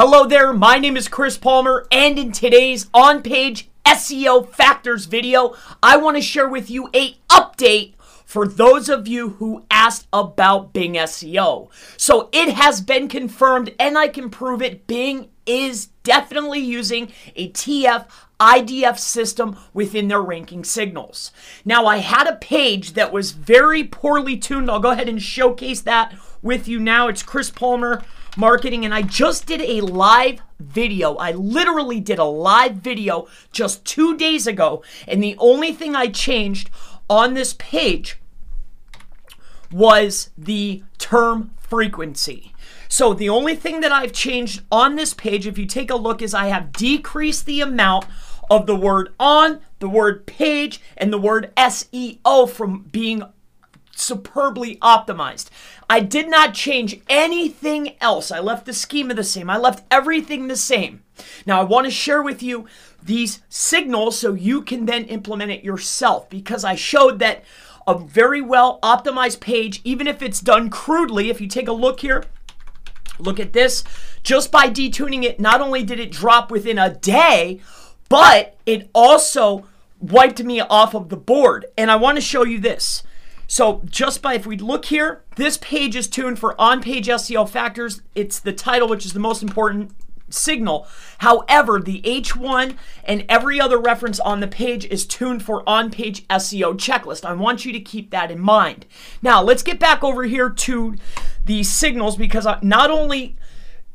Hello there, my name is Chris Palmer, and in today's on page SEO factors video, I want to share with you a update for those of you who asked about Bing SEO. So it has been confirmed, and I can prove it. Bing is definitely using a TF IDF system within their ranking signals. Now, I had a page that was very poorly tuned. I'll go ahead and showcase that with you now. It's Chris Palmer Marketing, and I just did a live video. I literally did a live video just two days ago, and the only thing I changed on this page was the term frequency. So the only thing that I've changed on this page, if you take a look, is I have decreased the amount of the word on, the word page, and the word SEO from being superbly optimized. I did not change anything else. I left the schema the same. I left everything the same. Now, I want to share with you these signals so you can then implement it yourself because I showed that a very well optimized page, even if it's done crudely, if you take a look here, look at this, just by detuning it, not only did it drop within a day, but it also wiped me off of the board. And I want to show you this. So just by, if we look here, this page is tuned for on-page SEO factors. It's the title, which is the most important signal. However, the H1 and every other reference on the page is tuned for on-page SEO checklist. I want you to keep that in mind. Now, let's get back over here to the signals because not only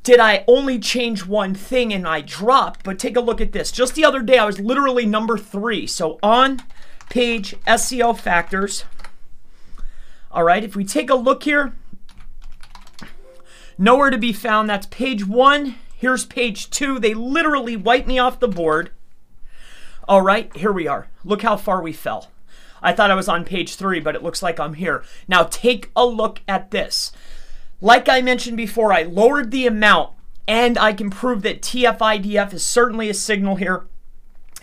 did I only change one thing and I dropped, but take a look at this. Just the other day, I was literally number three. So on page SEO factors, all right, if we take a look here, nowhere to be found. That's page one. Here's page two. They literally wiped me off the board. All right, here we are. Look how far we fell. I thought I was on page three, but it looks like I'm here. Now take a look at this. Like I mentioned before, I lowered the amount and I can prove that TF-IDF is certainly a signal here.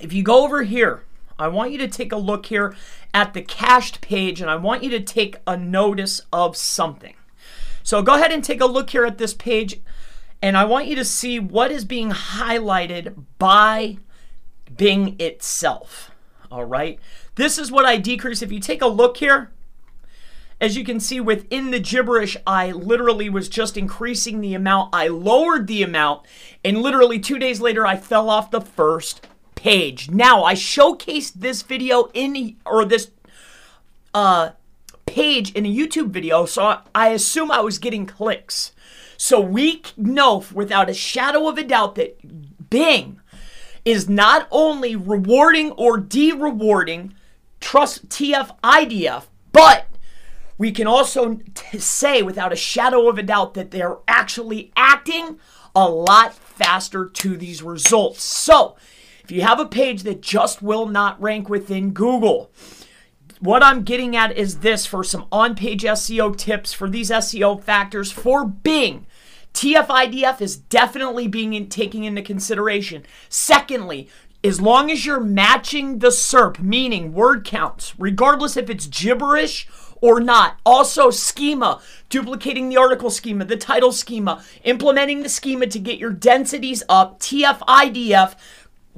If you go over here, I want you to take a look here at the cached page and I want you to take a notice of something. So go ahead and take a look here at this page and I want you to see what is being highlighted by Bing itself. All right. This is what I decrease. If you take a look here, as you can see within the gibberish, I literally was just increasing the amount. I lowered the amount, and literally two days later, I fell off the first page. Now, I showcased this video in, or this uh, page in a YouTube video, so I assume I was getting clicks. So we know without a shadow of a doubt that Bing is not only rewarding or de-rewarding trust TF IDF, but we can also say without a shadow of a doubt that they're actually acting a lot faster to these results. So if you have a page that just will not rank within Google, what I'm getting at is this for some on page SEO tips for these SEO factors for Bing. TF-IDF is definitely being in, taken into consideration. Secondly, as long as you're matching the SERP, meaning word counts, regardless if it's gibberish or not. Also, schema, duplicating the article schema, the title schema, implementing the schema to get your densities up, TF-IDF,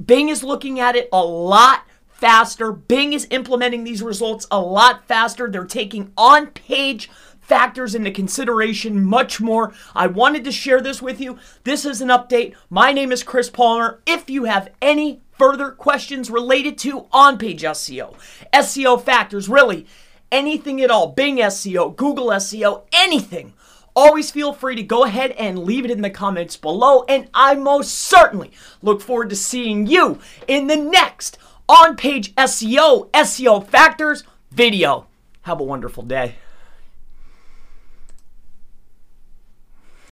Bing is looking at it a lot faster. Bing is implementing these results a lot faster. They're taking on page factors into consideration much more. I wanted to share this with you. This is an update. My name is Chris Palmer. If you have any further questions related to on page SEO, SEO factors, really anything at all, Bing SEO, Google SEO, anything always feel free to go ahead and leave it in the comments below. And I most certainly look forward to seeing you in the next on page SEO, SEO Factors video. Have a wonderful day.